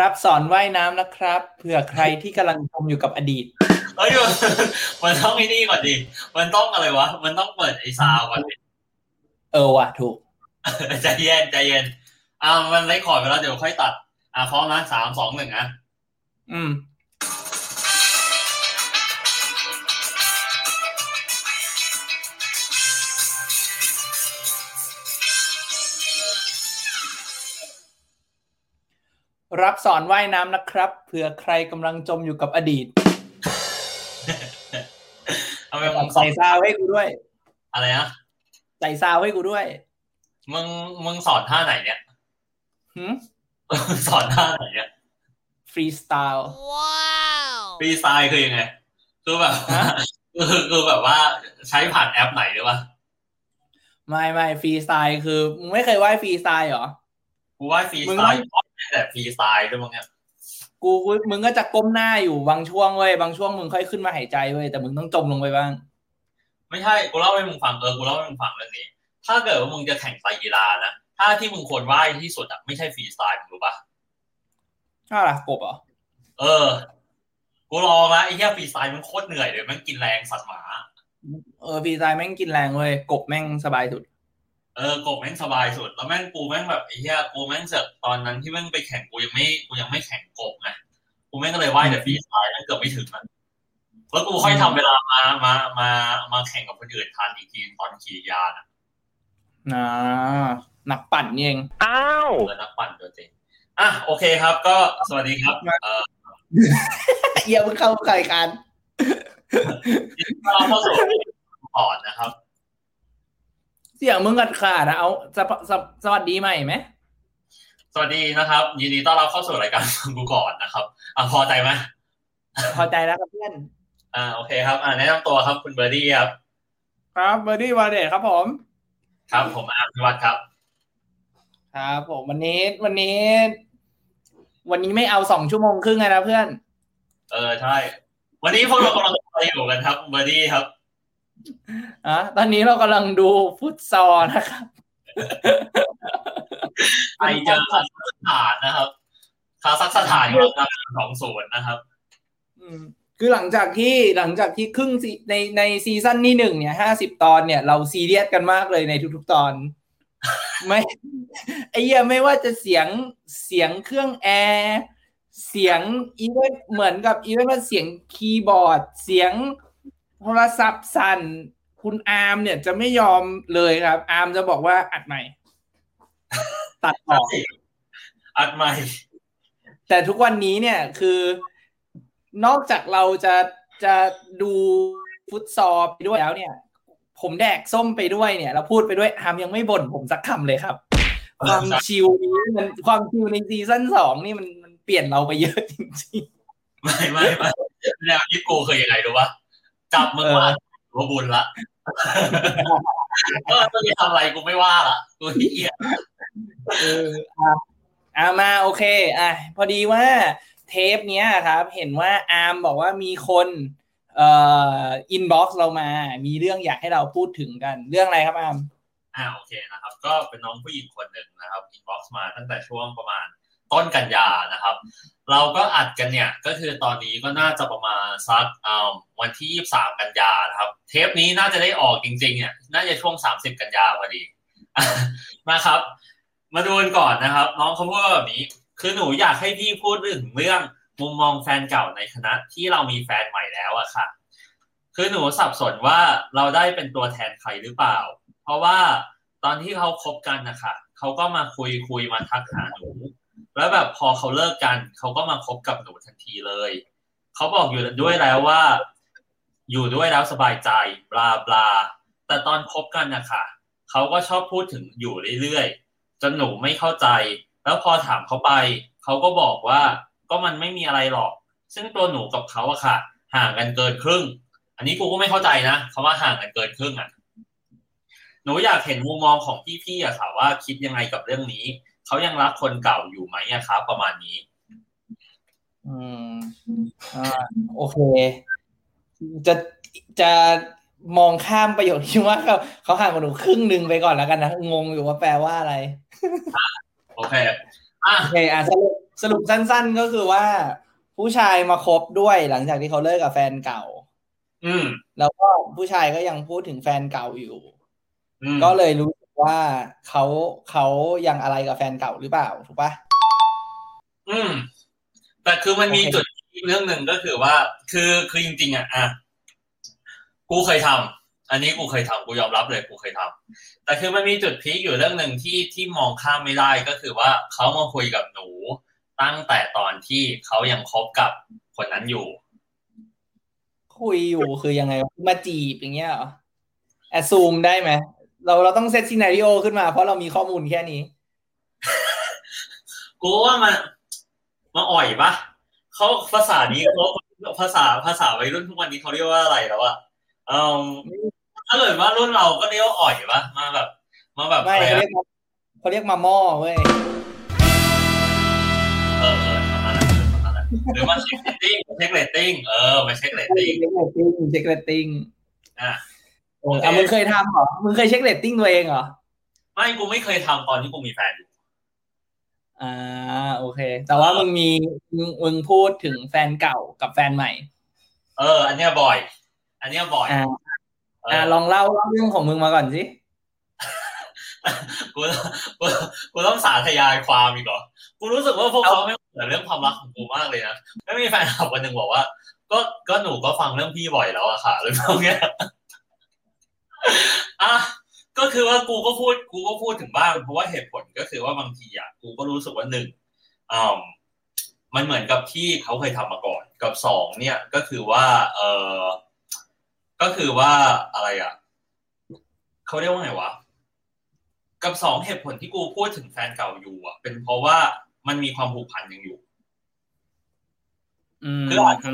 รับสอนว่ายน้ำนะครับเผื่อใครที่กำลังชมอยู่กับอดีตเฮ้ยมันต้องไอ้นี่ก่อนดิมันต้องอะไรวะ มันต้องเปิดไอ้ซาวก่อนดิเออว่ะถูกใจเย็นใจเย็นอ่ามัน record ไปแล้วเดี๋ยวค่อยตัด อ่าพร้อมนะสามสองหนึ่งนะอืม รับสอนว่ายน้ำนะครับเผื่อใครกำลังจมอยู่กับอดีตทำไมมึงใส่ซาวให้กูด้วย อะไรนะใส่ซาวให้กูด้วยมึงมึงสอนท่าไหนเนี่ยหืมมึงสอนท่าไหนเนี่ยฟรีสไตล์ฟรีสไตล์คือยังไงคือแบบฮะคือคือแบบว่าใช้ผ่านแอปไหนหรือวะไม่ไม่ฟรีสไตล์คือมึงไม่เคยว่ายฟรีสไตล์เหรอกูว่าฟรีสไตล์ แต่ฟรีสไตล์ด้วยมึงเนี่ยกูกูมึงก็จะก้มหน้าอยู่บางช่วงเว้ยบางช่วงมึงค่อยขึ้นมาหายใจเว้ยแต่มึงต้องจมลงไปบ้าง ไม่ใช่กูเล่าให้มึงฟังเออกูเล่าให้มึงฟังเรื่องนี้ ถ้าเกิดว่ามึงจะแข่งไตรกีฬานะถ้าที่มึงควรว่ายที่สุดอะไม่ใช่ฟรีสไตล์มึงรู้ปะอ้าวล่ะกบเหรอเออ กูลองนะไอ้แค่ฟรีสไตล์มันโคตรเหนื่อยเลยมันกินแรงสัตว์หมา เออฟรีสไตล์แม่งกินแรงเว้ยกบแม่งสบายสุด เออกบแม่งสบายสุด แล้วแม่งกูแม่งแบบไอ้เหี้ยกูแม่งเสอกตอนนั้นที่แม่งไปแข่งกูยังไม่กูยังไม่แข่งกบไงกูแม่งก็เลยว่ายแต่ฟรีสไตล์แม่งเกือบไม่ถึงมันแล้วกูค่อยทำเวลามามามามาแข่งกับคนอื่นทันอีกทีตอนขี่ยานอะนะนักปั่นนี่เองอ้าวเออนักปั่นตัวจริงอะโอเคครับ ก็สวัสดีครับ เออเยี่ยมึงเข้ารายการเราเข้าสู่ก่อนนะครับ เสียงมึงกัดขาดนะเอาสวสวสวัสดีใหม่ไหมสวัสดีนะครับ ยินดีต้อนรับเข้าสู่รายการฟังกูก่อนนะครับอะพอใจไหมพอใจแล้วครับเพื่อนอ่าโอเคครับ อ่าแนะนำตัวครับคุณเบอร์ดี้ครับ ครับเบอร์ดี้วาเดตครับผม ครับผมอาร์มพิวัฒน์ครับ ครับผมวันนี้วันนี้ วันนี้ไม่เอาสองชั่วโมงครึ่งเลยนะเพื่อน เออใช่ วันนี้พวกเรากำลังไปอยู่กันครับเบอร์ดี้ครับ อะตอนนี้เรากำลังดูฟุตซอลนะครับไทยเจอคาซัคสถานนะครับคาซัคสถานก็นำสองศูนย์นะครับ อืม คือหลังจากที่หลังจากที่ครึ่งซีในใน season ที่หนึ่งเนี่ยห้าสิบตอนเนี่ย เราซีเรียสกันมากเลยในทุกๆตอน ไม่ไอ้เหี้ยไม่ว่าจะเสียงเสียงเครื่องแอร์เสียง even เหมือนกับ even ว่าเสียงคีย์บอร์ด เสียง โทรศัพท์สั่นคุณอาร์มเนี่ยจะไม่ยอมเลยครับ อาร์มจะบอกว่าอัดใหม่ ตัดออกอัดใหม่ แต่ทุกวันนี้เนี่ยคือนอกจากเราจะจะดูฟุตซอลไปด้วยแล้วเนี่ย ผมแดกส้มไปด้วยเนี่ยเราพูดไปด้วยอาร์มยังไม่บ่นผมสักคำเลยครับ ความ chill นี้มันความ chill ใน season สองนี่มันมันเปลี่ยนเราไปเยอะจริงไม่ไม่ไม่แนวคิดกูเคยยังไงรู้ปะ จับมึงว่าหัวบุญละก็ไม่ได้ทำอะไรกูไม่ว่าละกูเหี้ยๆเอออะอะมาโอเค อะพอดีว่าเทปเนี้ยครับ เห็นว่าอาร์มบอกว่ามีคนเอ่อ inbox เรามา มีเรื่องอยากให้เราพูดถึงกัน เรื่องอะไรครับอาร์มอ่าโอเคนะครับ ก็เป็นน้องผู้หญิงคนหนึ่งนะครับ inbox มาตั้งแต่ช่วงประมาณต้นกันยานะครับ เราก็อัดกันเนี่ย ก็คือตอนนี้ก็น่าจะประมาณสักอ่าวันที่23กันยานะครับ เทปนี้น่าจะได้ออกจริง ๆ เนี่ย น่าจะช่วง30กันยาพอดีนะครับ มาดูกันก่อนนะครับ น้องเขาพูดว่าแบบนี้ คือหนูอยากให้พี่พูดเรื่องเรื่องมุมมองแฟนเก่าในขณะที่เรามีแฟนใหม่แล้วอะค่ะ คือหนูสับสนว่าเราได้เป็นตัวแทนใครหรือเปล่า เพราะว่าตอนที่เขาคบกันนะคะเขาก็มาคุยคุยมาทักหาหนู แล้วแบบพอเขาเลิกกัน เขาก็มาคบกับหนูทันทีเลย เขาบอกอยู่ด้วยแล้วว่า อยู่ด้วยแล้วสบายใจบลาบลาแต่ตอนคบกันนะคะเขาก็ชอบพูดถึงอยู่เรื่อยๆจนหนูไม่เข้าใจ แล้วพอถามเขาไป เขาก็บอกว่าก็มันไม่มีอะไรหรอก ซึ่งตัวหนูกับเขาอะค่ะ ห่างกันเกินครึ่ง อันนี้กูก็ไม่เข้าใจนะคำว่าห่างกันเกินครึ่งอะหนูอยากเห็นมุมมองของพี่ๆอะค่ะว่าคิดยังไงกับเรื่องนี้ เขายังรักคนเก่าอยู่ไหมอะครับ ประมาณนี้ อืมอ่าโอเค จะจะมองข้ามประโยคที่ว่าเขาเขาห่างกับหนูครึ่งหนึ่งไปก่อนแล้วกันนะงงอยู่ว่าแปลว่าอะไรโอเคอะโอเคอะสรุปสรุปสั้น ๆ ก็คือว่า ผู้ชายมาคบด้วยหลังจากที่เขาเลิกกับแฟนเก่า อืม แล้วก็ผู้ชายก็ยังพูดถึงแฟนเก่าอยู่อืมก็เลยรู้สึก ว่าเขาเขายังอะไรกับแฟนเก่าหรือเปล่า ถูกปะอืม แต่คือมันมีโอเคจุดอีกเรื่องหนึ่งก็คือว่า คือคือจริงๆอะอะกูเคยทำอันนี้กูเคยทำกูยอมรับเลยกูเคยทำแต่คือมันมีจุด peak อยู่เรื่องหนึ่งที่ที่มองข้ามไม่ได้ก็คือว่าเขามาคุยกับหนูตั้งแต่ตอนที่เขายังคบกับคนนั้นอยู่ คุยอยู่คือยังไงวะมาจีบอย่างเงี้ยเหรอ assume ได้ไหม เราเราต้อง set scenario ขึ้นมาเพราะเรามีข้อมูลแค่นี้ กูว่ามันมาอ่อยปะเขาภาษานี้เขาภาษาภาษาวัยรุ่นทุกวันนี้เขาเรียกว่าอะไรแล้วอะเออถ้าเกิดว่ารุ่นเราก็เรียกว่าอ่อยปะมาแบบ มาแบบไม่อะไรเขาอะเรียกเขาเรียกมาหม้อเว้ยเออเออประมาณนั้นประมาณนั้นหรือมาเช็คเรตติ้งเช็คเรตติ้งเออมาเช็คเรตเช็ติ้งคเรตติ้งเช็คเรตติ้งอะ โอ้อะมึงเคยทำเหรอ มึงเคยเช็คเรตติ้งตัวเองเหรอ ไม่กูไม่เคยทำตอนที่กูมีแฟนอยู่ อ่าโอเค แต่ว่ามึงมีมึงมึงพูดถึงแฟนเก่ากับแฟนใหม่ เออ อันเนี้ยบ่อย อันเนี้ยบ่อย อ่าเออ่าอลองเล่าเล่าเรื่องของมึงมาก่อนสิกูกูกูต้องสาธยายความอีกเหรอ กูรู้สึกว่าพวกเขาไม่เหมือนเรื่องความรักของกูมากเลยนะไม่มีแฟนคลับคนหนึ่งบอกว่า ก็ก็หนูก็ฟังเรื่องพี่บ่อยแล้วอะค่ะหรือพวกเนี้ย อะก็คือว่ากูก็พูดกูก็พูดถึงบ้างเพราะว่าเหตุผลก็คือว่าบางทีอะกูก็รู้สึกว่าหนึ่งอ่ามันเหมือนกับที่เขาเคยทำมาก่อน กับสองเนี่ยก็คือว่า เออก็คือว่าอะไรอะเขาเรียกว่าไงวะกับสองเหตุผลที่กูพูดถึงแฟนเก่าอยู่อะ เป็นเพราะว่ามันมีความผูกพันยังอยู่อืมคืออาจจะ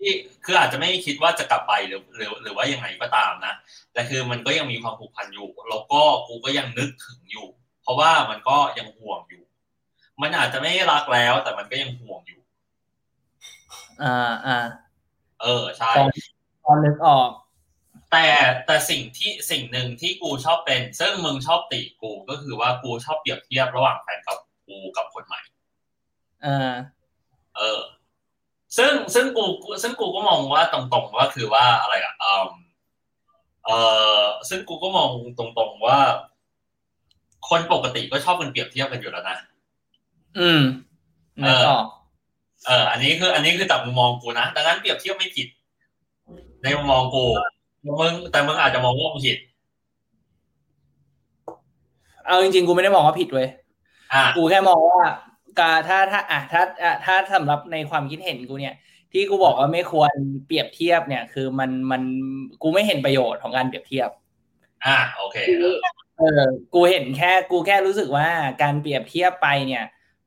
ที่คืออาจจะไม่คิดว่าจะกลับไปหรือหรือหรือว่ายังไงก็ตามนะแต่คือมันก็ยังมีความผูกพันอยู่แล้วก็กูก็ยังนึกถึงอยู่ เพราะว่ามันก็ยังห่วงอยู่ มันอาจจะไม่รักแล้ว แต่มันก็ยังห่วงอยู่อ่าอ่าเออใช่ตอนตอนนึกออก แต่แต่สิ่งที่สิ่งหนึ่งที่กูชอบเป็น ซึ่งมึงชอบติกูก็คือว่ากูชอบเปรียบเทียบระหว่างแฟนกับกูกับคนใหม่อ่าเออ ซึ่งซึ่งกูกูซึ่งกูก็มองว่าตรงๆว่าคือว่าอะไรอะอืมเออซึ่งกูก็มองตรงๆว่า คนปกติก็ชอบกันเปรียบเทียบกันอยู่แล้วนะอืมนึกออกเออ อันนี้คือ อันนี้คือจากมุมมองกูนะดังนั้นเปรียบเทียบไม่ผิด ในมุมมองกูมึงแต่มึงอาจจะมองว่ามึงผิด เอาจริงๆกูไม่ได้มองว่าผิดเว้ยอะกูแค่มองว่า การถ้าถ้าอะถ้าอะถ้าสำหรับในความคิดเห็นกูเนี่ย ที่กูบอกว่าไม่ควรเปรียบเทียบเนี่ย คือมันมันกูไม่เห็นประโยชน์ของการเปรียบเทียบ อะโอเคเออเออกูเห็นแค่กูแค่รู้สึกว่าการเปรียบเทียบไปเนี่ย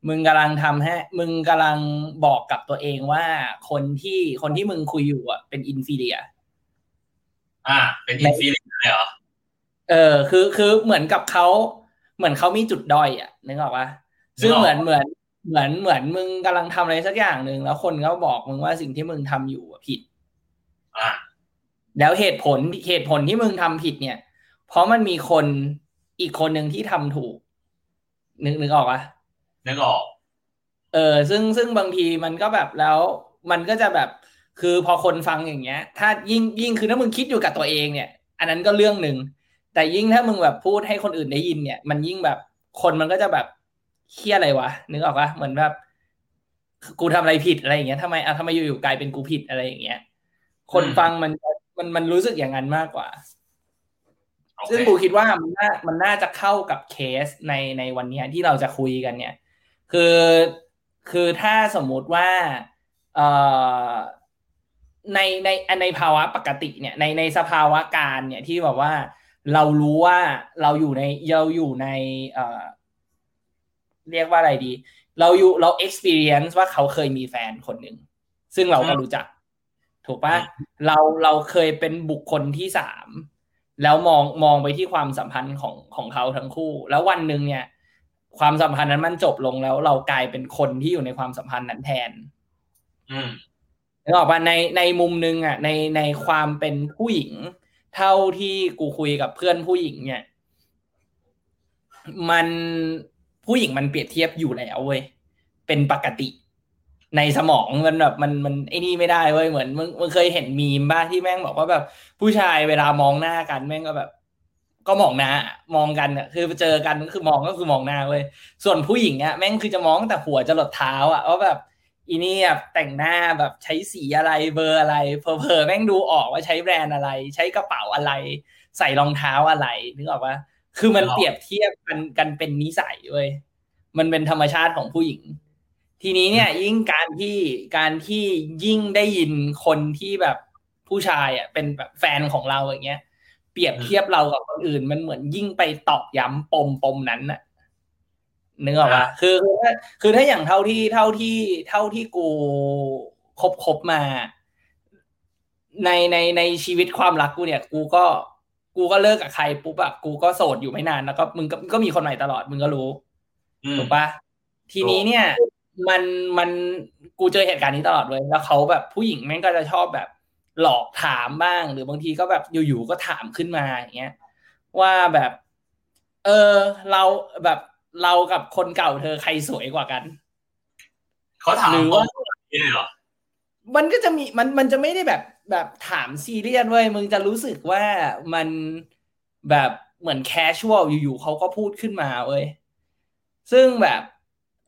มึงกำลังทำให้ มึงกำลังบอกกับตัวเองว่าคนที่คนที่มึงคุยอยู่อะเป็น inferior อะเป็น infinite เหรอเออ คือคือเหมือนกับเขาเหมือนเขามีจุดด้อยอะนึกออกปะ ซึ่งเหมือนเหมือนเหมือนเหมือนมึงกำลังทำอะไรสักอย่างหนึ่งแล้วคนก็บอกมึงว่าสิ่งที่มึงทำอยู่อะผิด อะแล้วเหตุผลเหตุผลที่มึงทำผิดเนี่ย เพราะมันมีคนอีกคนหนึ่งที่ทำถูก นึกนึกออกปะนึกออก เออ ซึ่งซึ่งบางทีมันก็แบบแล้วมันก็จะแบบคือพอคนฟังอย่างเงี้ย ถ้ายิ่งยิ่งคือถ้ามึงคิดอยู่กับตัวเองเนี่ย อันนั้นก็เรื่องหนึ่งแต่ยิ่งถ้ามึงแบบพูดให้คนอื่นได้ยินเนี่ย มันยิ่งแบบคนมันก็จะแบบ เครียดอะไรวะนึกออกปะเหมือนแบบกูทำอะไรผิดอะไรอย่างเงี้ยทำไมอะทำไมอยู่ๆกลายเป็นกูผิดอะไรอย่างเงี้ย คนอืมฟังมันมันมันรู้สึกอย่างนั้นมากกว่าโอเคซึ่งกูคิดว่ามันน่ามันน่าจะเข้ากับเคสในในวันเนี้ยที่เราจะคุยกันเนี่ย คือคือถ้าสมมุติว่าเอ่อในในในภาวะปกติเนี่ยในในสภาวะการเนี่ยที่แบบว่าเรารู้ว่าเราอยู่ในเราอยู่ในเอ่อ เรียกว่าอะไรดี เราอยู่เรา experience ว่าเขาเคยมีแฟนคนหนึ่งซึ่งเราก็รู้จัก ถูกปะเราเราเคยเป็นบุคคลที่สามแล้วมองมองไปที่ความสัมพันธ์ของของเขาทั้งคู่ แล้ววันหนึ่งเนี่ย ความสัมพันธ์นั้นมันจบลงแล้ว เรากลายเป็นคนที่อยู่ในความสัมพันธ์นั้นแทน อืมนึกออกปะในในมุมหนึงอะในในความเป็นผู้หญิง เท่าที่กูคุยกับเพื่อนผู้หญิง เนี่ย มัน ผู้หญิงมันเปรียบเทียบอยู่แล้วเว้ยเป็นปกติ ในสมองมันแบบมันมันไอ้นี่ไม่ได้เว้ยเหมือนมึงมึงเคยเห็นมีมบ้าที่แม่งบอกว่าแบบ ผู้ชายเวลามองหน้ากันแม่งก็แบบ ก็มองหน้ามองกันอะคือเจอกันก็คือมองก็คือมองหน้าเว้ยส่วนผู้หญิงเนี่ยแม่งคือจะมองแต่หัวจะหลดเท้าอะว่าแบบอีนี่แบบแต่งหน้าแบบใช้สีอะไรเบอร์อะไรเพอเพอแม่งดูออกว่าใช้แบรนด์อะไร ใช้กระเป๋าอะไร ใส่รองเท้าอะไรนึกออกปะ คือมันเปรียบเทียบกันกันเป็นนิสัยเว้ยมันเป็นธรรมชาติของผู้หญิง ทีนี้เนี่ย ยิ่งการที่การที่ยิ่งได้ยินคนที่แบบผู้ชายอะเป็นแบบแฟนของเราอย่างเงี้ย เปรียบเทียบเรากับคนอื่น มันเหมือนยิ่งไปตอกย้ำปมปมนั้นน่ะนึกออกปะคือคือถ้าคือถ้าอย่างเท่าที่เท่าที่เท่าที่กูคบคบมา ในในในชีวิตความรักกูเนี่ย กูก็ กูก็เลิกกับใครปุ๊บอะกูก็โสดอยู่ไม่นานแล้วก็มึงก็ก็มีคนใหม่ตลอดมึงก็รู้ถูกปะทีนี้เนี่ย มันมันกูเจอเหตุการณ์นี้ตลอดเลยแล้วเขาแบบผู้หญิงแม่งก็จะชอบแบบ หลอกถามบ้าง หรือบางทีก็แบบอยู่ๆก็ถามขึ้นมาอย่างเงี้ยว่าแบบ เออ เราแบบเรากับคนเก่าเธอใครสวยกว่ากันเขาถามหรือว่านี่เหรอ มันก็จะมีมันมันจะไม่ได้แบบแบบถามซีเรียสเว้ยมึงจะรู้สึกว่ามันแบบเหมือน casual อยู่ๆเขาก็พูดขึ้นมาเว้ยซึ่งแบบ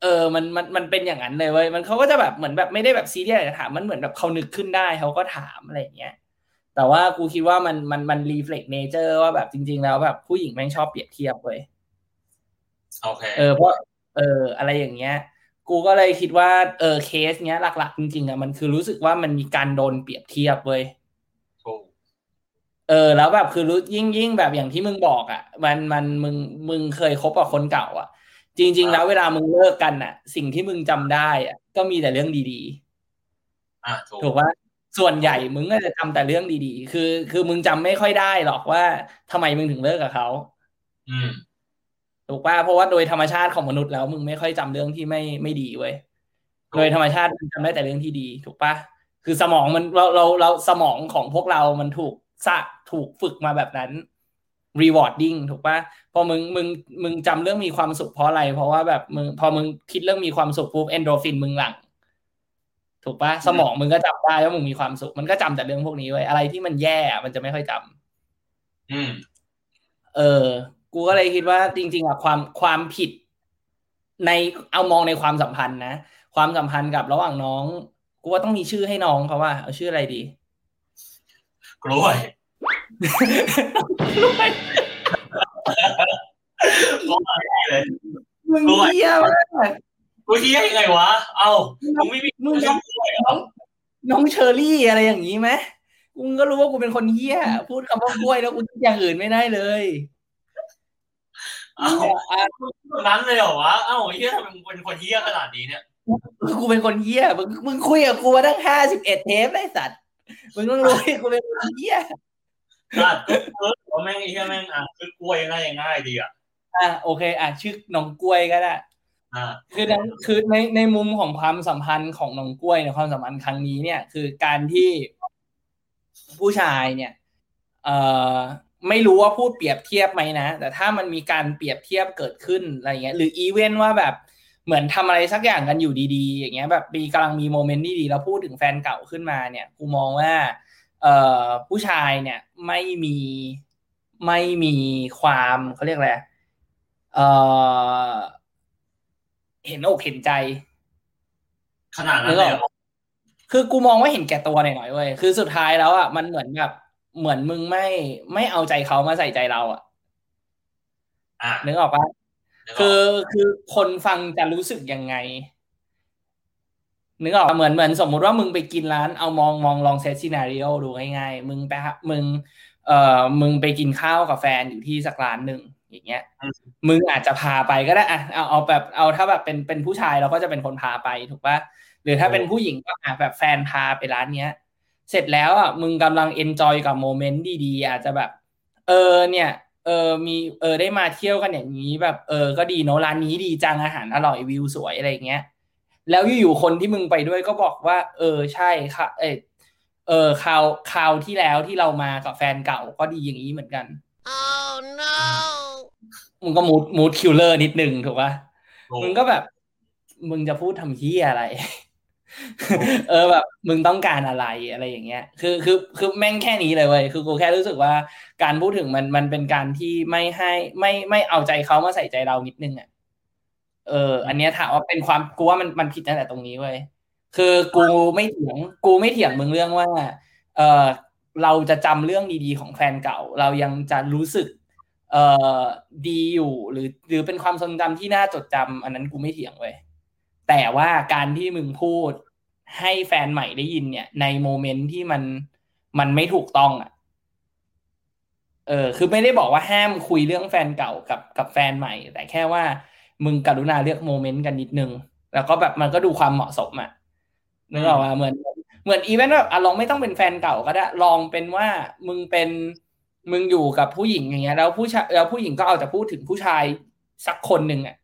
เออมันมันมันเป็นอย่างนั้นเลยเว้ยมันเขาก็จะแบบเหมือนแบบไม่ได้แบบซีเรียสถามมันเหมือนแบบเขานึกขึ้นได้เขาก็ถามอะไรอย่างเงี้ยแต่ว่ากูคิดว่ามันมันมัน reflect nature ว่าแบบจริง ๆ แล้วแบบผู้หญิงแม่งชอบเปรียบเทียบเว้ยโอเคเออเพราะเอออะไรอย่างเงี้ย กูก็เลยคิดว่าเออเคสเนี้ยหลัก ๆ จริงๆอะมันคือรู้สึกว่ามันมีการโดนเปรียบเทียบเว้ยเออ แล้วแบบคือรู้ยิ่งยิ่งแบบอย่างที่มึงบอกอะ มันมันมึงมึงเคยคบกับคนเก่า อะ จริง ๆ แล้วเวลามึงเลิกกันอะ สิ่งที่มึงจำได้อะ ก็มีแต่เรื่องดีๆ อ่าถูกว่าส่วนใหญ่มึงก็จะจำแต่เรื่องดีๆ คือ คือมึงจำไม่ค่อยได้หรอกว่าทำไมมึงถึงเลิกกับเขาอืม ถูกป่ะเพราะว่าโดยธรรมชาติของมนุษย์แล้ว มึงไม่ค่อยจำเรื่องที่ไม่ไม่ดีเว้ยโดยธรรมชาติมันจำได้แต่เรื่องที่ดี ถูกป่ะคือสมองมันเราเราเราสมองของพวกเรามันถูกสะถูกฝึกมาแบบนั้น rewarding ถูกป่ะพอมึงมึงมึงจำเรื่องมีความสุขเพราะอะไร เพราะว่าแบบมึงพอมึงคิดเรื่องมีความสุขปุ๊บเอนโดฟินมึงหลั่งถูกป่ะสมองมึงก็จำได้ว่ามึงมีความสุข มันก็จำแต่เรื่องพวกนี้ไว้อะไรที่มันแย่ มันจะไม่ค่อยจำอืม เออ กูก็เลยคิดว่าจริง ๆอะความความผิด ในเอามองในความสัมพันธ์นะความสัมพันธ์กับระหว่างน้อง กูว่าต้องมีชื่อให้น้องเขาว่า เอาชื่ออะไรดี กล้วยกล้วยมึงเฮี้ยมากกูเฮี้ยยังไงวะ เอามึงไม่มีมึงน้องน้องเชอรี่อะไรอย่างนี้ไหมกูก็รู้ว่ากูเป็นคนเฮี้ยพูดคำว่ากล้วยแล้วกูอย่างอื่นไม่ได้เลย อ้าวนั้นเลยเหรอวะอ้าวเฮียทำไมมึงเป็นคนเฮียขนาดนี้เนี่ยกูเป็นคนเฮียมึงมึงคุยกับกูมาตั้งห้าสิบเอ็ดเทปไอ้สัตว์ มึงต้องรู้กูเป็นคนเฮียสัตว์ก็เออแม่งไอ้เฮียแม่งอะคือกล้วยง่ายง่ายดีอะ อะโอเค อะชื่อน้องกล้วยก็ได้ อ่า คือคือในในมุมของความสัมพันธ์ของน้องกล้วยในความสัมพันธ์ครั้งนี้เนี่ย คือการที่ผู้ชายเนี่ย เอ่อ ไม่รู้ว่าพูดเปรียบเทียบไหมนะ แต่ถ้ามันมีการเปรียบเทียบเกิดขึ้นอะไรเงี้ย หรืออีเวนต์ว่าแบบเหมือนทำอะไรสักอย่างกันอยู่ดีๆ อย่างเงี้ยแบบมีกำลังมีโมเมนต์ที่ดีแล้วพูดถึงแฟนเก่าขึ้นมาเนี่ยกูมองว่าเอ่อผู้ชายเนี่ยไม่มีไม่มีความเขาเรียกอะไรเอ่อเห็นอกเห็นใจ ขนาดนั้นเลยคือกูมองว่าเห็นแก่ตัวหน่อยๆเว้ยคือสุดท้ายแล้วอะมันเหมือนแบบ เหมือนมึงไม่ไม่เอาใจเขามาใส่ใจเราอะนึกออกปะคือคือคนฟังจะรู้สึกยังไง นึกออกเหมือนเหมือนสมมุติว่ามึงไปกินร้านเอามองมองลอง set scenario ดูง่ายๆมึงไปมึง เอ่อมึงไปกินข้าวกับแฟนอยู่ที่สักร้านหนึ่งอย่างเงี้ย มึงอาจจะพาไปก็ได้อะเอาเอาแบบเอาถ้าแบบเป็นเป็นผู้ชายเราก็จะเป็นคนพาไปถูกปะหรือถ้าเป็นผู้หญิงก็อาแบบแฟนพาไปร้านเนี้ย เสร็จแล้วอะมึงกำลัง enjoy กับ moment ดีๆ อาจจะแบบ เออเนี่ยเออมีเออได้มาเที่ยวกันอย่างนี้แบบเออก็ดีเนาะร้านนี้ดีจังอาหารอร่อยวิวสวยอะไรเงี้ยแล้วอยู่ๆคนที่มึงไปด้วยก็บอกว่า เออใช่ค่ะ เออเออคราวคราวที่แล้วที่เรามากับแฟนเก่าก็ดีอย่างนี้เหมือนกัน oh no มึงก็ mood mood killer นิดนึงถูกปะมึงก็แบบ มึงจะพูดทำเหี้ยอะไร เออแบบมึงต้องการอะไรอะไรอย่างเงี้ย คือคือคือแม่งแค่นี้เลยเว้ยคือกูแค่รู้สึกว่าการพูดถึงมันมันเป็นการที่ไม่ให้ไม่ไม่เอาใจเขามาใส่ใจเรานิดนึงอะเออ อันเนี้ยถามว่าเป็นความกูว่ามันมันผิดตั้งแต่ตรงนี้เว้ยคือกูไม่เถียงกูไม่เถียงมึงเรื่องว่า เออเราจะจำเรื่องดีๆของแฟนเก่า เรายังจะรู้สึก เออดีอยู่หรือหรือเป็นความทรงจำที่น่าจดจำอันนั้นกูไม่เถียงเว้ย แต่ว่าการที่มึงพูดให้แฟนใหม่ได้ยินเนี่ย ในโมเมนต์ที่มันมันไม่ถูกต้องอะ เออ คือไม่ได้บอกว่าห้ามคุยเรื่องแฟนเก่ากับกับแฟนใหม่ แต่แค่ว่ามึงกรุณาเลือกโมเมนต์กันนิดนึง แล้วก็แบบมันก็ดูความเหมาะสมอะนึกออกว่าเหมือนเหมือนอีเวนต์แบบอะลองไม่ต้องเป็นแฟนเก่าก็ได้ ลองเป็นว่ามึงเป็นมึงอยู่กับผู้หญิงอย่างเงี้ย แล้วผู้ชายแล้วผู้หญิงก็เอาแต่พูดถึงผู้ชายสักคนหนึ่งอะ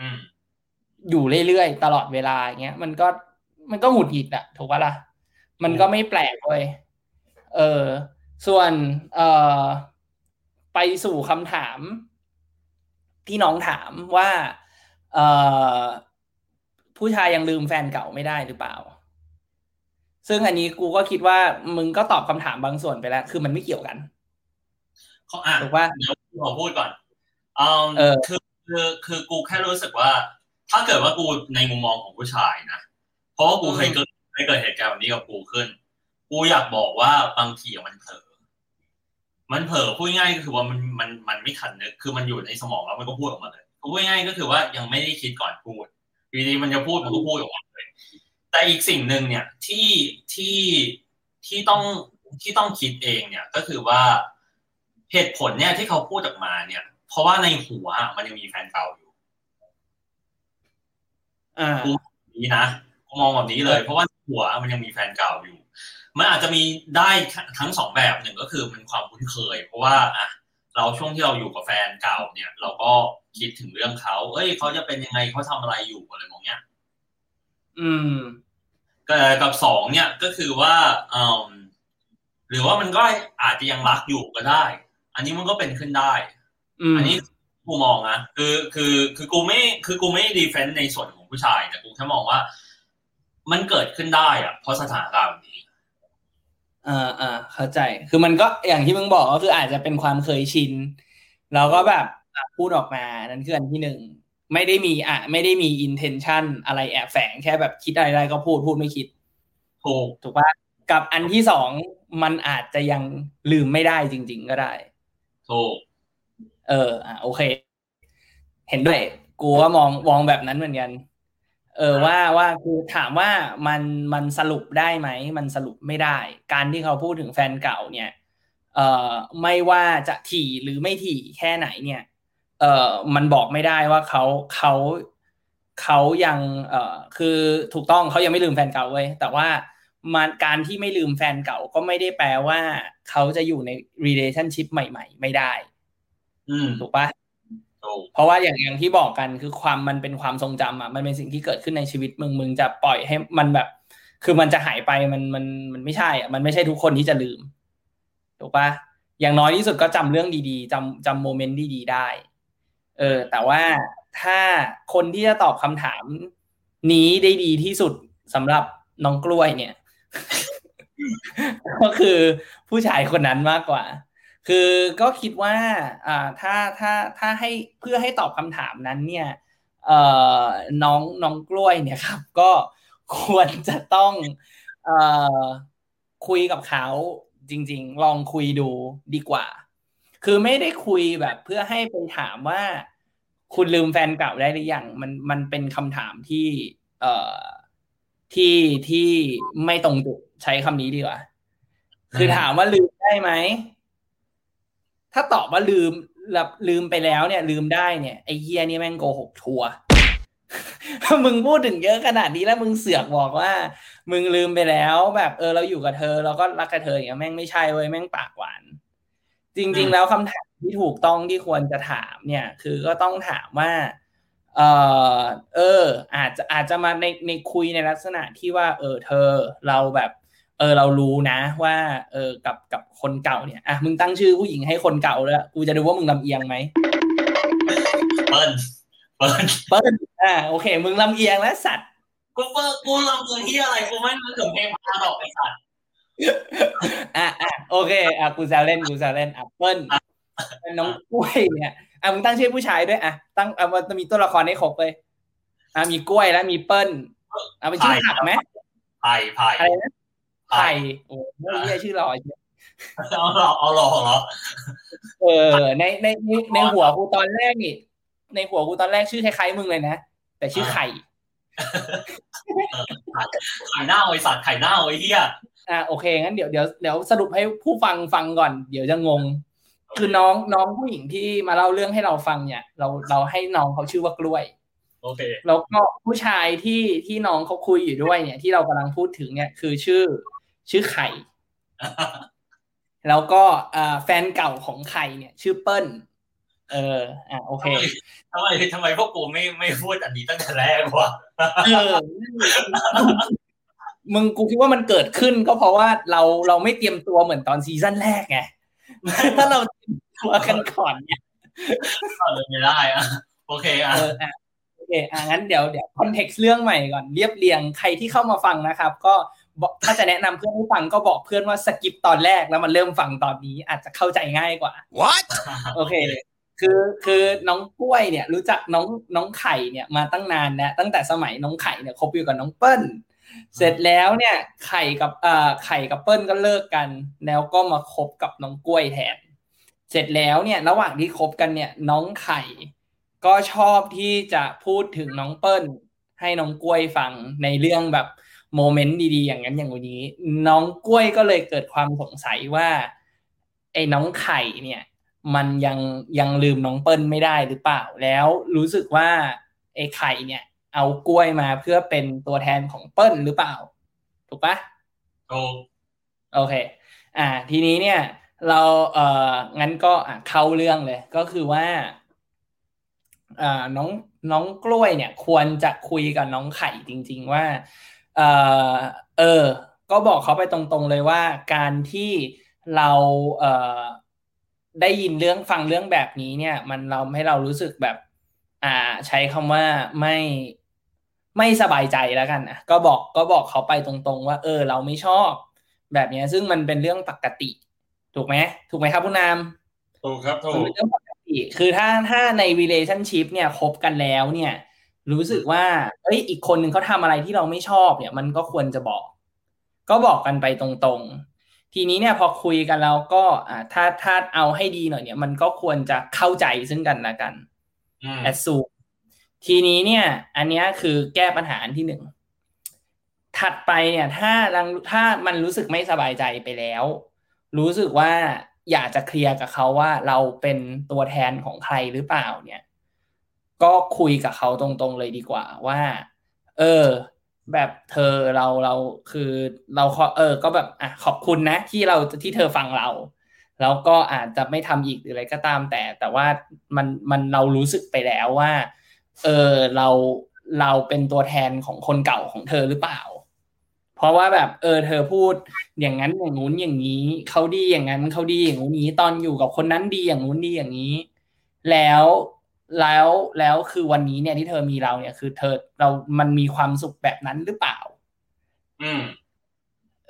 อืม ยู่เรื่อยๆ ตลอดเวลาอย่างเงี้ย มันก็มันก็หงุดหงิดอะถูกปะล่ะ มันก็ไม่แปลกเลยเออ ส่วนเอ่อไปสู่คำถาม ที่น้องถามว่า เอ่อผู้ชายยังลืมแฟนเก่าไม่ได้หรือเปล่า ซึ่งอันนี้กูก็คิดว่ามึงก็ตอบคำถามบางส่วนไปแล้ว คือมันไม่เกี่ยวกันเขาอะถูกป่ะเดี๋ยวขอพูดก่อนเออคือคือคือกูแค่รู้สึกว่า ถ้าเกิดว่ากูในมุมมองของผู้ชายนะ เพราะว่ากูเคยเกิดเคยเกิดเหตุการณ์แบบนี้กับกูขึ้น กูอยากบอกว่าบางทีมันเผลอ มันเผลอพูดง่ายก็คือว่ามันมันมันไม่ทันนึก คือมันอยู่ในสมองแล้วมันก็พูดออกมาเลยพูดง่ายก็คือว่ายังไม่ได้คิดก่อนพูดอยู่ดีมันจะพูดมันก็พูดออกมาเลย แต่อีกสิ่งหนึ่งเนี่ยที่ที่ที่ต้องที่ต้องคิดเองเนี่ยก็คือว่าเหตุผลเนี่ยที่เขาพูดออกมาเนี่ย เพราะว่าในหัวมันยังมีแฟนเก่าอยู่ นี้นะมองแบบนี้เลย เพราะว่าหัวมันยังมีแฟนเก่าอยู่ มันอาจจะมีได้ทั้งสองแบบหนึ่งก็คือมันความคุ้นเคย เพราะว่าอะเราช่วงที่เราอยู่กับแฟนเก่าเนี่ย เราก็คิดถึงเรื่องเขา เอ้ยเขาจะเป็นยังไงเขาทำอะไรอยู่อะไรมองเนี้ย อืมก็กับสองเนี่ยก็คือว่าอืมหรือว่ามันก็อาจจะยังรักอยู่ก็ได้ อันนี้มันก็เป็นขึ้นได้ อันนี้ กูมองนะคือคือคือกูไม่คือกูไม่ดีเฟนต์ในส่วนของผู้ชาย แต่กูแค่มองว่า มันเกิดขึ้นได้อะเพราะสถานการณ์นี้อ่าอ่าเข้าใจ คือมันก็อย่างที่มึงบอกก็คืออาจจะเป็นความเคยชินแล้วก็แบบพูดออกมานั่นคืออันที่หนึ่งไม่ได้มีอะไม่ได้มีอินเทนชันอะไรแอบแฝงแค่แบบคิดอะไรก็พูดพูดไม่คิดถูกถูกปะกับอันที่สองมันอาจจะยังลืมไม่ได้จริง ๆ ก็ได้ถูก เออ อะโอเค เห็นด้วย กูว่ามองมองแบบนั้นเหมือนกัน เออว่าว่าคือถามว่ามันมันสรุปได้ไหม มันสรุปไม่ได้ การที่เขาพูดถึงแฟนเก่าเนี่ย เอ่อไม่ว่าจะถี่หรือไม่ถี่แค่ไหนเนี่ย เอ่อมันบอกไม่ได้ว่าเขาเขาเขายังเอ่อคือถูกต้องเขายังไม่ลืมแฟนเก่าเว้ยแต่ว่ามันการที่ไม่ลืมแฟนเก่าก็ไม่ได้แปลว่า เขาจะอยู่ใน relationship ใหม่ ๆ ไม่ได้ ถูกปะเพราะว่าอย่างอย่างที่บอกกันคือความมันเป็นความทรงจำอะมันเป็นสิ่งที่เกิดขึ้นในชีวิตมึงมึงจะปล่อยให้มันแบบ คือมันจะหายไปมันมันมันไม่ใช่อะมันไม่ใช่ทุกคนที่จะลืมถูกปะอย่างน้อยที่สุดก็จำเรื่องดีๆจำจำโมเมนต์ดีๆ ได้ เออ แต่ว่าถ้าคนที่จะตอบคำถามนี้ได้ดีที่สุดสำหรับน้องกล้วยเนี่ย ก็คือผู้ชายคนนั้นมากกว่า คือก็คิดว่าถ้าถ้าถ้าให้เพื่อให้ตอบคำถามนั้นเนี่ยน้องน้องกล้วยเนี่ยครับ ก็ควรจะต้องอคุยกับเขาจริง ๆ ลองคุยดูดีกว่า คือไม่ได้คุยแบบเพื่อให้ไปถามว่า คุณลืมแฟนเก่าได้หรือยังมันมันเป็นคำถามที่เอ่อที่ที่ไม่ตรงจุดใช้คำนี้ดีกว่า คือถามว่าลืมได้ไหม ถ้าตอบว่าลืมแบบลืมไปแล้วเนี่ย ลืมได้เนี่ยไอ้เฮียนี่แม่งโกหกทัวมึงพูดถึงเยอะขนาดนี้แล้วมึงเสือกบอกว่า มึงลืมไปแล้ว แบบเออเราอยู่กับเธอเราก็รักกับเธออย่างเงี้ยแม่งไม่ใช่เว้ยแม่งปากหวาน จริง ๆ แล้วคำถามที่ถูกต้องที่ควรจะถามเนี่ย คือก็ต้องถามว่า เออเออ อาจจะอาจจะมาในในคุยในลักษณะที่ว่า เออเธอ เราแบบ เออเรารู้นะ ว่าเออกับกับคนเก่าเนี่ยอะมึงตั้งชื่อผู้หญิงให้คนเก่าแล้วกูจะดูว่ามึงลำเอียงไหมเปิ้ลเปิ้เปิ้ลเปิ้ลอ่าโอเค มึงลำเอียงแล้วสัตว์กูเปิ้ลกูลำเอียงที่อะไรกูไม่รู้ถึงเพลงพาดอกไอ้สัตว์อะอะโอเคอะกูจะเล่นกูจะเล่นอะเปิ้ลเป็นน้องกล้วยเนี่ยอะมึงตั้งชื่อผู้ชายด้วยอะตั้งอะมันจะมีตัวละครให้ครบเลยอะมีกล้วยแล้วมีเปิ้ลอะเป็นชื่อผักไหมไผ่ไผ่อะไรนะ ไผ่โอ้ไม่ใช่ชื่อหล่อเชียวเอาหรอเอาหรอเหรอเออในในในในหัวกูตอนแรกนี่ ในหัวกูตอนแรกชื่อคล้ายๆมึงเลยนะ แต่ชื่อไข่ไข่หน้าไอ้สัตว์ไข่หน้าไอ้เหี้ยอะโอเคงั้นเดี๋ยวเดี๋ยวเดี๋ยวสรุปให้ผู้ฟังฟังก่อน เดี๋ยวจะงง คือน้องน้องผู้หญิงที่มาเล่าเรื่องให้เราฟังเนี่ย เราเราให้น้องเขาชื่อว่ากล้วย โอเค แล้วก็ผู้ชายที่ที่น้องเขาคุยอยู่ด้วยเนี่ย ที่เรากำลังพูดถึงเนี่ยคือชื่อ ชื่อไข่ แล้วก็อ่าแฟนเก่าของไข่เนี่ย ชื่อเปิ้ล เออ อะโอเคทำไมทำไมพวกกูไม่ไม่พูดอันนี้ตั้งแต่แรกวะเออมึงกูคิดว่ามันเกิดขึ้นก็เพราะว่าเราเราไม่เตรียมตัวเหมือนตอน season แรกไงถ้าเราเตรียมตัวกันก่อนเนี่ยเลยไม่ได้อะโอเคอะเอออะโอเคอะงั้นเดี๋ยวเดี๋ยว context เรื่องใหม่ก่อนเรียบเรียงใครที่เข้ามาฟังนะครับ ก็บอก ถ้าจะแนะนำเพื่อนให้ฟังก็บอกเพื่อนว่า skip ตอนแรกแล้วมันเริ่มฟังตอนนี้อาจจะเข้าใจง่ายกว่า What? โอเคคือคือน้องกล้วยเนี่ยรู้จักน้องน้องไข่เนี่ยมาตั้งนานแล้วตั้งแต่สมัยน้องไข่เนี่ยคบอยู่กับน้องเปิ้ลเสร็จแล้วเนี่ยไข่กับเอ่อไข่กับเปิ้ลก็เลิกกัน แล้วก็มาคบกับน้องกล้วยแทน เสร็จแล้วเนี่ยระหว่างที่คบกันเนี่ยน้องไข่ก็ชอบที่จะพูดถึงน้องเปิ้ลให้น้องกล้วยฟังในเรื่องแบบ โมเมนต์ดีๆ อย่างนั้นอย่างนี้ น้องกล้วยก็เลยเกิดความสงสัยว่า ไอ้น้องไข่เนี่ย มันยังยังลืมน้องเปิ้ลไม่ได้หรือเปล่า แล้วรู้สึกว่าไอ้ไข่เนี่ย เอากล้วยมาเพื่อเป็นตัวแทนของเปิ้ลหรือเปล่า ถูกปะโอ้โอเค อ่า ทีนี้เนี่ย เราเอ่องั้นก็อ่เข้าเรื่องเลย ก็คือว่าอ่าน้องน้องกล้วยเนี่ย ควรจะคุยกับน้องไข่จริง ๆ ว่า เออเออ ก็บอกเขาไปตรงๆเลยว่า การที่เราเอ่อได้ยินเรื่องฟังเรื่องแบบนี้เนี่ย มันเราให้เรารู้สึกแบบ อ่า ใช้คำว่าไม่ไม่สบายใจแล้วกันนะก็บอกก็บอกเขาไปตรงๆ ว่า เออ เราไม่ชอบ แบบเนี้ยซึ่งมันเป็นเรื่องปกติ ถูกไหมถูกไหมครับคุณนามถูกครับถูมันกเป็นเรื่องปกติ คือถ้าถ้าใน relationship เนี่ยคบกันแล้วเนี่ย รู้สึกว่าเอ้ยอีกคนหนึ่งเขาทำอะไรที่เราไม่ชอบเนี่ย มันก็ควรจะบอก ก็บอกกันไปตรงๆ ทีนี้เนี่ยพอคุยกันแล้วก็อ่าถ้าถ้าเอาให้ดีหน่อยเนี่ย มันก็ควรจะเข้าใจซึ่งกันและกันอืมแอดซูทีนี้เนี่ย อันเนี้ยคือแก้ปัญหาอันที่หนึ่งถัดไปเนี่ยถ้ารังถ้ามันรู้สึกไม่สบายใจไปแล้ว รู้สึกว่าอยากจะเคลียร์กับเขาว่าเราเป็นตัวแทนของใครหรือเปล่าเนี่ย ก็คุยกับเขาตรงๆเลยดีกว่าว่า เออ แบบเธอเราเราคือเราขอเออ ก็แบบอะขอบคุณนะ ที่เราที่เธอฟังเรา แล้วก็อาจจะไม่ทำอีกหรืออะไรก็ตามแต่ แต่ว่ามันมันเรารู้สึกไปแล้วว่า เออเราเราเป็นตัวแทนของคนเก่าของเธอหรือเปล่า เพราะว่าแบบเออ เธอพูดอย่างนั้นอย่างงู้นอย่างนี้เขาดีอย่างนั้นเขาดีอย่างงู้นนี้ตอนอยู่กับคนนั้นดีอย่างงู้นดีอย่างนี้ แล้ว แล้วแล้วคือวันนี้เนี่ยที่เธอมีเราเนี่ยคือเธอเรามันมีความสุขแบบนั้นหรือเปล่า อืม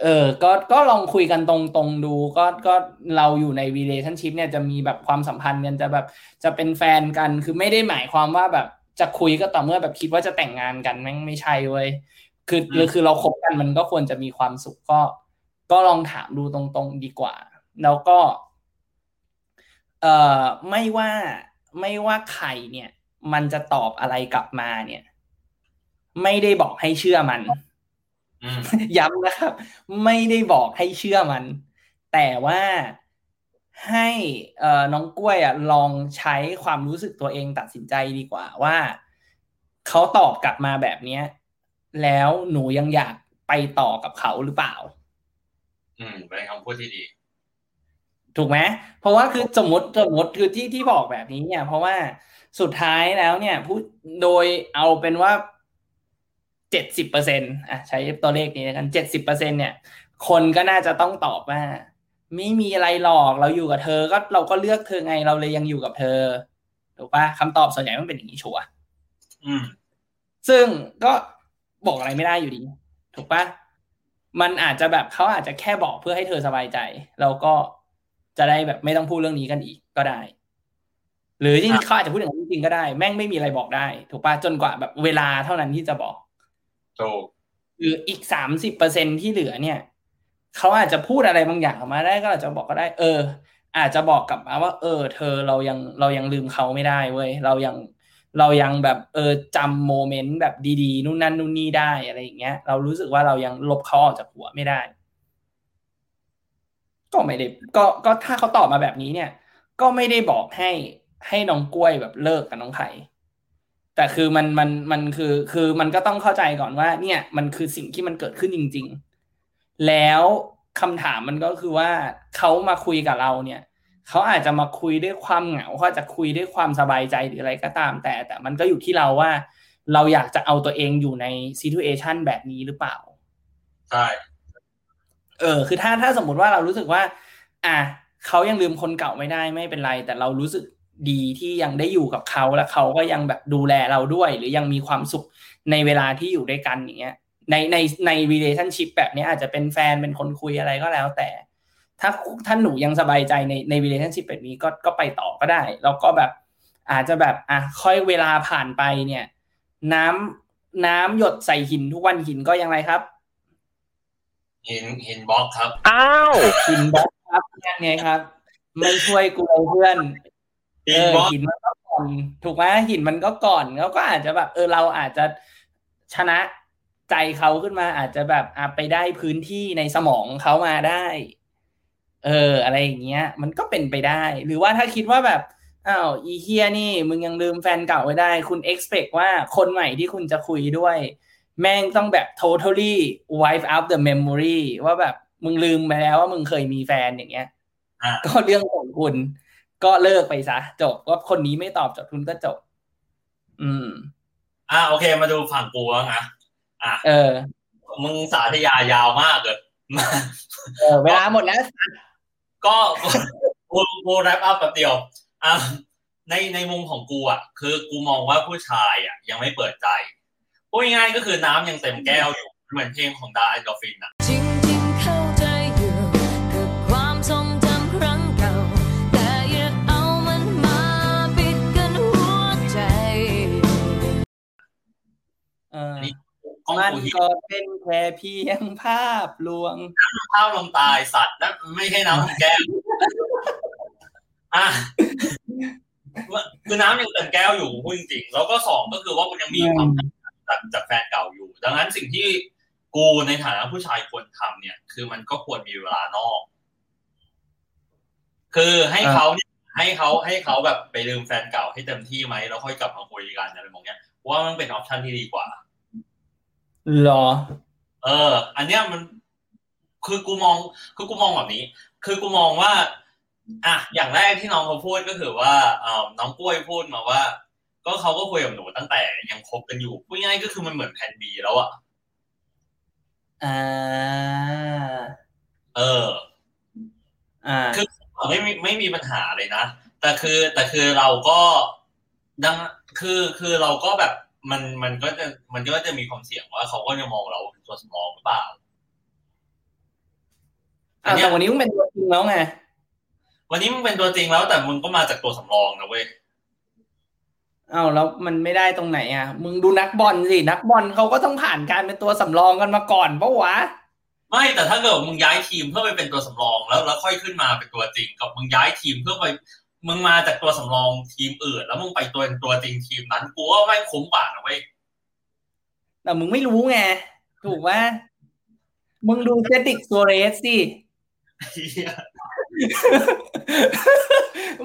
เออ ก็ ก็ลองคุยกันตรงๆดู ก็ ก็เราอยู่ใน relationship เนี่ยจะมีแบบความสัมพันธ์กันจะแบบ จะเป็นแฟนกัน คือไม่ได้หมายความว่าแบบจะคุยก็ต่อเมื่อแบบคิดว่าจะแต่งงานกันแม่งไม่ใช่เว้ย คืออืมหรือคือเราคบกันมันก็ควรจะมีความสุขก็ ก็ลองถามดูตรงๆดีกว่า แล้วก็ เอ่อ ไม่ว่า ไม่ว่าใครเนี่ย มันจะตอบอะไรกลับมาเนี่ย ไม่ได้บอกให้เชื่อมันอืมย้ำนะครับ ไม่ได้บอกให้เชื่อมัน แต่ว่าให้เอ่อน้องกล้วยอะลองใช้ความรู้สึกตัวเองตัดสินใจดีกว่าว่าเขาตอบกลับมาแบบเนี้ย แล้วหนูยังอยากไปต่อกับเขาหรือเปล่า อืมเป็นคำพูดที่ดี ถูกไหมเพราะว่าคือสมมติสมมติคือที่ที่บอกแบบนี้เนี่ย เพราะว่าสุดท้ายแล้วเนี่ยพูดโดยเอาเป็นว่าเจ็ดสิบเปอร์เซ็นอะใช้ตัวเลขนี้แล้วกันเจ็ดสิบเปอร์เซ็นเนี่ย คนก็น่าจะต้องตอบว่า ไม่มีอะไรหรอกเราอยู่กับเธอ ก็เราก็เลือกเธอไงเราเลยยังอยู่กับเธอถูกปะคำตอบส่วนใหญ่มันเป็นอย่างนี้ชัวร์อืม ซึ่งก็บอกอะไรไม่ได้อยู่ดี ถูกปะมันอาจจะแบบเขาอาจจะแค่บอกเพื่อให้เธอสบายใจ แล้วก็ จะได้แบบไม่ต้องพูดเรื่องนี้กันอีกก็ได้ หรือจริงๆเขาอาจจะพูดอย่างนั้นจริงๆก็ได้ แม่งไม่มีอะไรบอกได้ ถูกปะจนกว่าแบบเวลาเท่านั้นที่จะบอกถูกคืออีกสามสิบเปอร์เซ็นที่เหลือเนี่ยเขาอาจจะพูดอะไรบางอย่างออกมาได้ก็อาจจะบอกก็ได้ เออ อาจจะบอกกลับมาว่า เออ เธอเรายังเรายังลืมเขาไม่ได้เว้ยเรายังเรายังแบบเออจำโมเมนต์แบบดีๆนู่นนั่นนู่นนี่ได้อะไรอย่างเงี้ย เรารู้สึกว่าเรายังลบเขาออกจากหัวไม่ได้ ก็ไม่ได้ก็ก็ถ้าเขาตอบมาแบบนี้เนี่ย ก็ไม่ได้บอกให้ให้น้องกล้วยแบบเลิกกับน้องไข่แต่คือมันมันมันคือคือมันก็ต้องเข้าใจก่อนว่า เนี่ยมันคือสิ่งที่มันเกิดขึ้นจริง ๆ แล้วคำถามมันก็คือว่าเขามาคุยกับเราเนี่ยเขาอาจจะมาคุยด้วยความเหงาเขาจะคุยด้วยความสบายใจหรืออะไรก็ตาม แต่แต่มันก็อยู่ที่เราว่า เราอยากจะเอาตัวเองอยู่ในซีทูเอชันแบบนี้หรือเปล่าใช่ เออ คือถ้าถ้าสมมติว่าเรารู้สึกว่า อะเขายังลืมคนเก่าไม่ได้ไม่เป็นไร แต่เรารู้สึกดีที่ยังได้อยู่กับเขาและเขาก็ยังแบบดูแลเราด้วย หรือยังมีความสุขในเวลาที่อยู่ด้วยกันอย่างเงี้ย ในในใน relationship แบบนี้อาจจะเป็นแฟนเป็นคนคุยอะไรก็แล้ว แต่ ถ้าถ้าหนูยังสบายใจในใน relationship แบบนี้ก็ก็ไปต่อก็ได้ แล้วก็แบบอาจจะแบบอะค่อยเวลาผ่านไปเนี่ย น้ำน้ำหยดใส่หินทุกวันหินก็ยังไรครับ หินหินบล็อกครับ อ้าวหินบล็อกครับยังไงครับ ไม่ช่วยกูเลยเพื่อนหิเอนอบล็อกหินมันก็ก่อน ถูกไหมหินมันก็ก่อนแล้วก็อาจจะแบบ เออเราอาจจะชนะใจเขาขึ้นมา อาจจะแบบอาไปได้พื้นที่ในสมองเขามาได้ เออ อะไรอย่างเงี้ย มันก็เป็นไปได้ หรือว่าถ้าคิดว่าแบบอ้าวอีเฮียนี่ มึงยังลืมแฟนเก่าไว้ได้ คุณ expect ว่าคนใหม่ที่คุณจะคุยด้วย แม่งต้องแบบ totally wipe out the memory ว่าแบบมึงลืมไปแล้วว่ามึงเคยมีแฟนอย่างเงี้ยอะก็เรื่องของคุณ ก็เลิกไปซะจบว่าคนนี้ไม่ตอบจบคุณก็จบ อืม อะโอเค มาดูฝั่งกูบ้างนะอะเออ มึงสาธยายาวมากเลยเออเวลาหมดแล้ว ก็กูกูแรปอัพแบบเดียวอะในในมุมของกูอะ คือกูมองว่าผู้ชายอะ ยังไม่เปิดใจ พูดง่ายๆก็คือน้ำยังเต็มแก้วอยู่ เหมือนเพลงของดาไอดอฟินอะจริงๆเข้าใจอยู่กับความทรงจำครั้งเก่าแต่อย่าเอามันมาปิดกันหัวใจเออกล้องมันกูที่ก็เป็นแค่เพียงภาพลวงข้าวลมตายสัตว์นั่นไม่ใช่น้ำของแก้วอะคือน้ำยังเต็มแก้วอยู่พูดจริงๆแล้วก็สองก็คือว่ามันยังมีความ จากจากแฟนเก่าอยู่ ดังนั้นสิ่งที่กูในฐานะผู้ชายควรทำเนี่ย คือมันก็ควรมีเวลานอก คือให้อ่าเขาเนี่ยให้เขาให้เขาแบบไปลืมแฟนเก่าให้เต็มที่ไหมแล้วค่อยกลับมาคุยกันอะไรแบบเนี้ยว่ามันเป็นออปชันที่ดีกว่าหรอ เออ อันเนี้ยมัน คือกูมอง คือกูมองแบบนี้ คือกูมองว่า อะอย่างแรกที่น้องเขาพูดก็คือว่าเอ่อน้องกล้วยพูดมาว่า ก็เขาก็คุยกับหนูตั้งแต่ยังคบกันอยู่พูดง่ายๆก็คือมันเหมือนแผนบีแล้วอะอ่าเออ อ่า คือไม่มีไม่มีปัญหาเลยนะ แต่คือแต่คือเราก็ดังคือคือเราก็แบบมันมันก็จะมันก็จะมีความเสี่ยงว่าเขาก็จะมองเราเป็นตัวสำรองหรือเปล่าอ่าแต่วันนี้มึงเป็นตัวจริงแล้วไง วันนี้มึงเป็นตัวจริงแล้วแต่มึงก็มาจากตัวสำรองนะเว้ย อ้าวแล้วมันไม่ได้ตรงไหนอะ มึงดูนักบอลสิ นักบอลเขาก็ต้องผ่านการเป็นตัวสำรองกันมาก่อนปะวะ ไม่แต่ถ้าเกิดมึงย้ายทีมเพื่อไปเป็นตัวสำรองแล้วแล้วค่อยขึ้นมาเป็นตัวจริง กับมึงย้ายทีมเพื่อไปมึงมาจากตัวสำรองทีมอื่น แล้วมึงไปตัวเป็นตัวจริงทีมนั้นกูว่าไม่งคุ้มกว่านะเว้ยแต่มึงไม่รู้ไงถูกไหมมึงดูเซดริกโซอาเรสสิ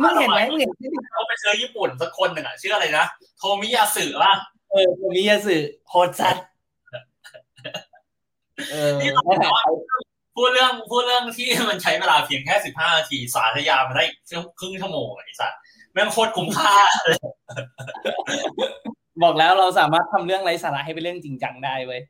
มึงเห็นไหมมึงเห็นเซดริกเราไปเจอญี่ปุ่นสักคนหนึ่งอะชื่ออะไรนะโทมิยาสึป่ะเออโทมิยาสึโคตรสัตว์เออที่เราบอกว่าพูดเรื่องพูดเรื่องที่มันใช้เวลาเพียงแค่สิบห้านาทีสาธยายมาได้ครึ่งชั่วโมงอะไอ้สัสแม่งโคตรคุ้มค่าบอกแล้วเราสามารถทำเรื่องไร้สาระให้เป็นเรื่องจริงจังได้เว้ย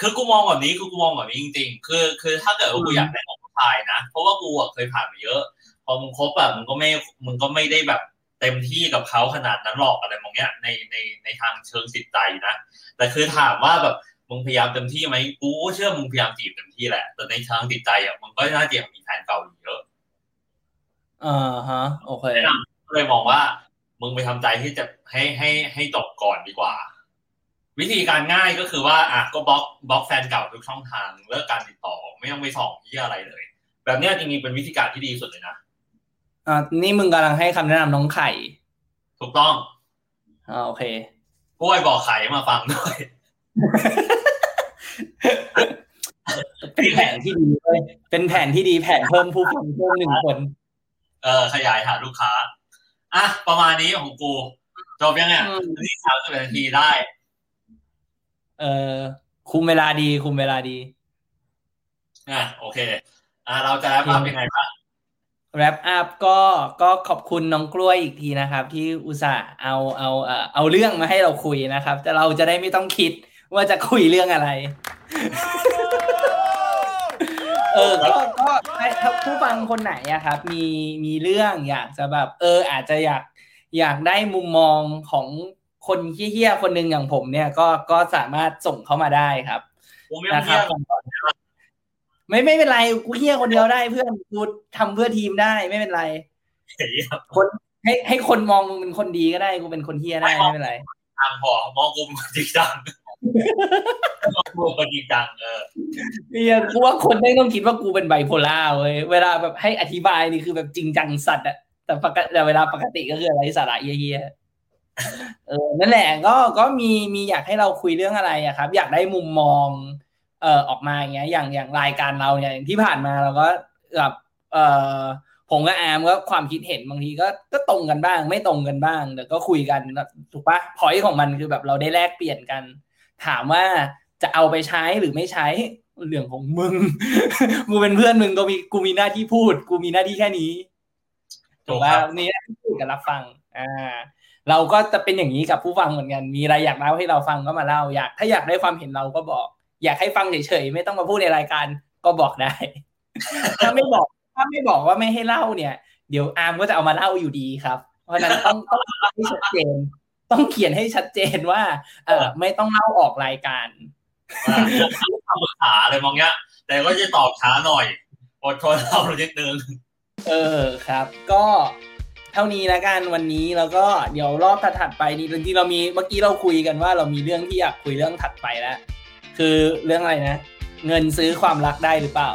คือกูมองแบบนี้คือกูมองแบบนี้จริง ๆ คือ คือถ้าเกิดว่ากูอยากได้ ของผู้ชายนะ เพราะว่ากูอะเคยผ่านมาเยอะ พอมึงคบแบบมึงก็ไม่มึงก็ไม่ได้แบบเต็มที่กับเขาขนาดนั้นหรอกอะไรมองเงี้ยในในในทางเชิงจิตใจนะ แต่คือถามว่าแบบมึงพยายามเต็มที่ไหมกูเชื่อมึงพยายามจีบเต็มที่แหละ แต่ในทางจิตใจอะมึงก็น่าจะยังมีแฟนเก่าอยู่เยอะอ่าฮะ โอเคก็เลยมองว่า มึงไปทำใจที่จะให้ให้ให้จบก่อนดีกว่า วิธีการง่ายก็คือว่าอะก็บล็อกบล็อกแฟนเก่าทุกช่องทางเลิกการติดต่อ ไม่ต้องไปส่องที่อะไรเลย แบบเนี้ยจริงๆเป็นวิธีการที่ดีสุดเลยนะอ่านี่มึงกำลังให้คำแนะนำน้องไข่ ถูกต้องอ่าโอเคกล้วยบอกไข่มาฟังด้วยเป็นแผนที่ดีเลยเป็นแผนที่ดีแผนเพิ่มผู้ฟังเพิ่มหนึ่งคน เออขยายหาลูกค้า อะ ประมาณนี้ของกูจบยังไงอืมนี่สามสิบนาทีได้ เออคุมเวลาดี คุมเวลาดี อะ โอเค อะเราจะรับภาพยังไงบ้างแรปอัพก็ก็ขอบคุณน้องกล้วยอีกทีนะครับ ที่อุตส่าห์เอาเอาเอ่อเอาเรื่องมาให้เราคุยนะครับ แต่เราจะได้ไม่ต้องคิดว่าจะคุยเรื่องอะไร เออก็ก็ถ้าผู้ฟังคนไหนอะครับ มีมีเรื่องอยากจะแบบ เออ อาจจะอยากอยากได้มุมมองของคนเฮี้ยๆคนหนึ่งอย่างผมเนี่ย ก็ก็สามารถส่งเข้ามาได้ครับกูไม่นะต้องครัเรียบก ไม่ไม่เป็นไรกูเฮี้ยคนเดียวได้เพื่อนกูทำเพื่อทีมได้ไม่เป็นไรเฮ้ยคนให้ให้คนมองมึงเป็นคนดีก็ได้กูเป็นคนเฮี้ยได้ไม่เป็นไรทางพอมองกูเป็นคนจริงจังมองกูเป็นคนจริงจังเออเฮียกูว่าคนไม่ต้องคิดว่ากูเป็นไบโพล่าเว้ยเวลาแบบให้อธิบายนี่คือแบบจริงจังสัตว์อะแต่ปกติแต่เวลาปกติก็คืออะไรสาระเฮี้ยๆเออนั่นแหละก็ก็มีมีอยากให้เราคุยเรื่องอะไรอะครับ อยากได้มุมมอง เอ่อออกมาอย่างเงี้ยอย่างอย่างรายการเราเนี่ยอย่างที่ผ่านมาเราก็แบบเอ่อผมกับอาร์มก็ความคิดเห็นบางทีก็ก็ตรงกันบ้าง ไม่ตรงกันบ้างแต่ก็คุยกันถูกปะพอยของมันคือแบบเราได้แลกเปลี่ยนกัน ถามว่าจะเอาไปใช้หรือไม่ใช้เรื่องของมึงกูเป็นเพื่อนมึงก็มีกูมีหน้าที่พูด กูมีหน้าที่แค่นี้ถูกป่ะมีหน้าที่พูดกับรับฟัง อ่า เราก็จะเป็นอย่างนี้กับผู้ฟังเหมือนกัน มีอะไรอยากเล่าให้เราฟังก็มาเล่าอยาก ถ้าอยากได้ความเห็นเราก็บอก อยากให้ฟังเฉยๆไม่ต้องมาพูดในรายการก็บอกได้ ถ้าไม่บอกถ้าไม่บอกว่าไม่ให้เล่าเนี่ย เดี๋ยวอาร์มก็จะเอามาเล่าอยู่ดีครับ เพราะฉะนั้นต้องต้องให้ชัดเจน ต้องเขียนให้ชัดเจนว่า เออไม่ต้องเล่าออกรายการอ่าคำปรึกษาอะไรมองเงี้ย แต่ก็จะตอบช้าหน่อยอดทนเรานิดนึงเออครับ ก็เท่านี้แล้วกันวันนี้แล้วก็เดี๋ยวรอบถัดๆไปนี่จริงๆเรามีเมื่อกี้เราคุยกันว่าเรามีเรื่องที่อยากคุยเรื่องถัดไปแล้ว คือเรื่องอะไรนะ เงินซื้อความรักได้หรือเปล่า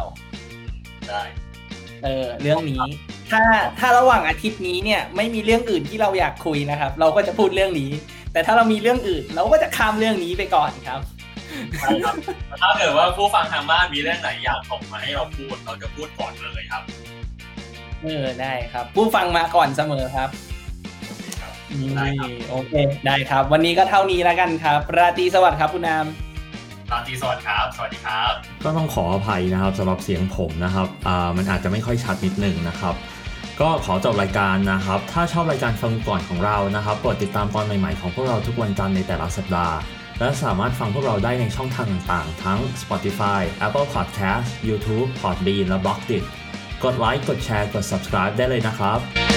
ได้ เออ เรื่องนี้ ถ้าถ้าระหว่างอาทิตย์นี้เนี่ย ไม่มีเรื่องอื่นที่เราอยากคุยนะครับ เราก็จะพูดเรื่องนี้ แต่ถ้าเรามีเรื่องอื่น เราก็จะข้ามเรื่องนี้ไปก่อนครับใช่ครับถ้าเกิดว่าผู้ฟังทางบ้านมีเรื่องไหนอยากส่งมาให้เราพูด เราจะพูดก่อนเลยครับ เออได้ครับ ผู้ฟังมาก่อนเสมอครับครับนี่ได้ครับโอเค ได้ครับ วันนี้ก็เท่านี้แล้วกันครับ ราตรีสวัสดิ์ครับคุณนาม ตอนที่สวัสดีครับ สวัสดีครับ ก็ต้องขออภัยนะครับสำหรับเสียงผมนะครับอ่ามันอาจจะไม่ค่อยชัดนิดหนึ่งนะครับก็ขอจบรายการนะครับ ถ้าชอบรายการฟังก่อนของเรานะครับโปรดติดตามตอนใหม่ๆของพวกเราทุกวันจันทร์ในแต่ละสัปดาห์ และสามารถฟังพวกเราได้ในช่องทางต่างๆ ทั้ง Spotify, Apple Podcast, YouTube, Podbean และ b l o g d i t กดไลค์ กดแชร์ กด subscribe ได้เลยนะครับ